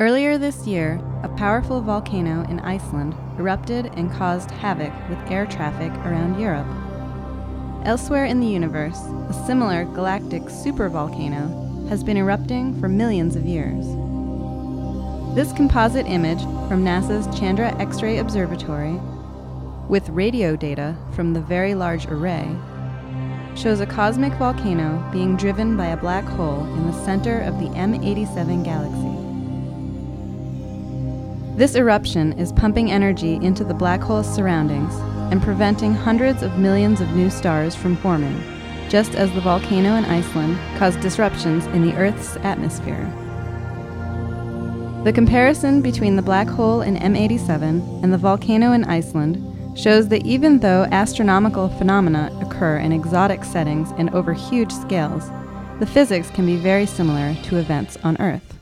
Earlier this year, a powerful volcano in Iceland erupted and caused havoc with air traffic around Europe. Elsewhere in the universe, a similar galactic supervolcano has been erupting for millions of years. This composite image from NASA's Chandra X ray Observatory, with radio data from the Very Large Array, shows a cosmic volcano being driven by a black hole in the center of the M87 galaxy. This eruption is pumping energy into the black hole's surroundings and preventing hundreds of millions of new stars from forming, just as the volcano in Iceland caused disruptions in the Earth's atmosphere. The comparison between the black hole in M87 and the volcano in Iceland shows that even though astronomical phenomena occur in exotic settings and over huge scales, the physics can be very similar to events on Earth.